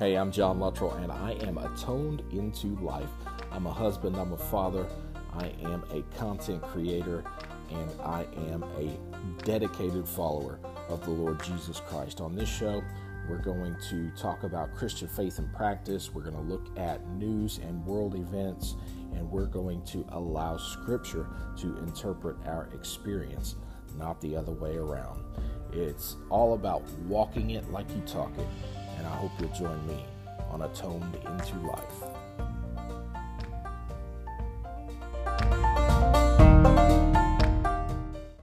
Hey, I'm John Luttrell, and I am atoned into life. I'm a husband, I'm a father, I am a content creator, and I am a dedicated follower of the Lord Jesus Christ. On this show, we're going to talk about Christian faith and practice. We're going to look at news and world events, and we're going to allow Scripture to interpret our experience, not the other way around. It's all about walking it like you talk it, and I hope you'll join me on Atoned into Life.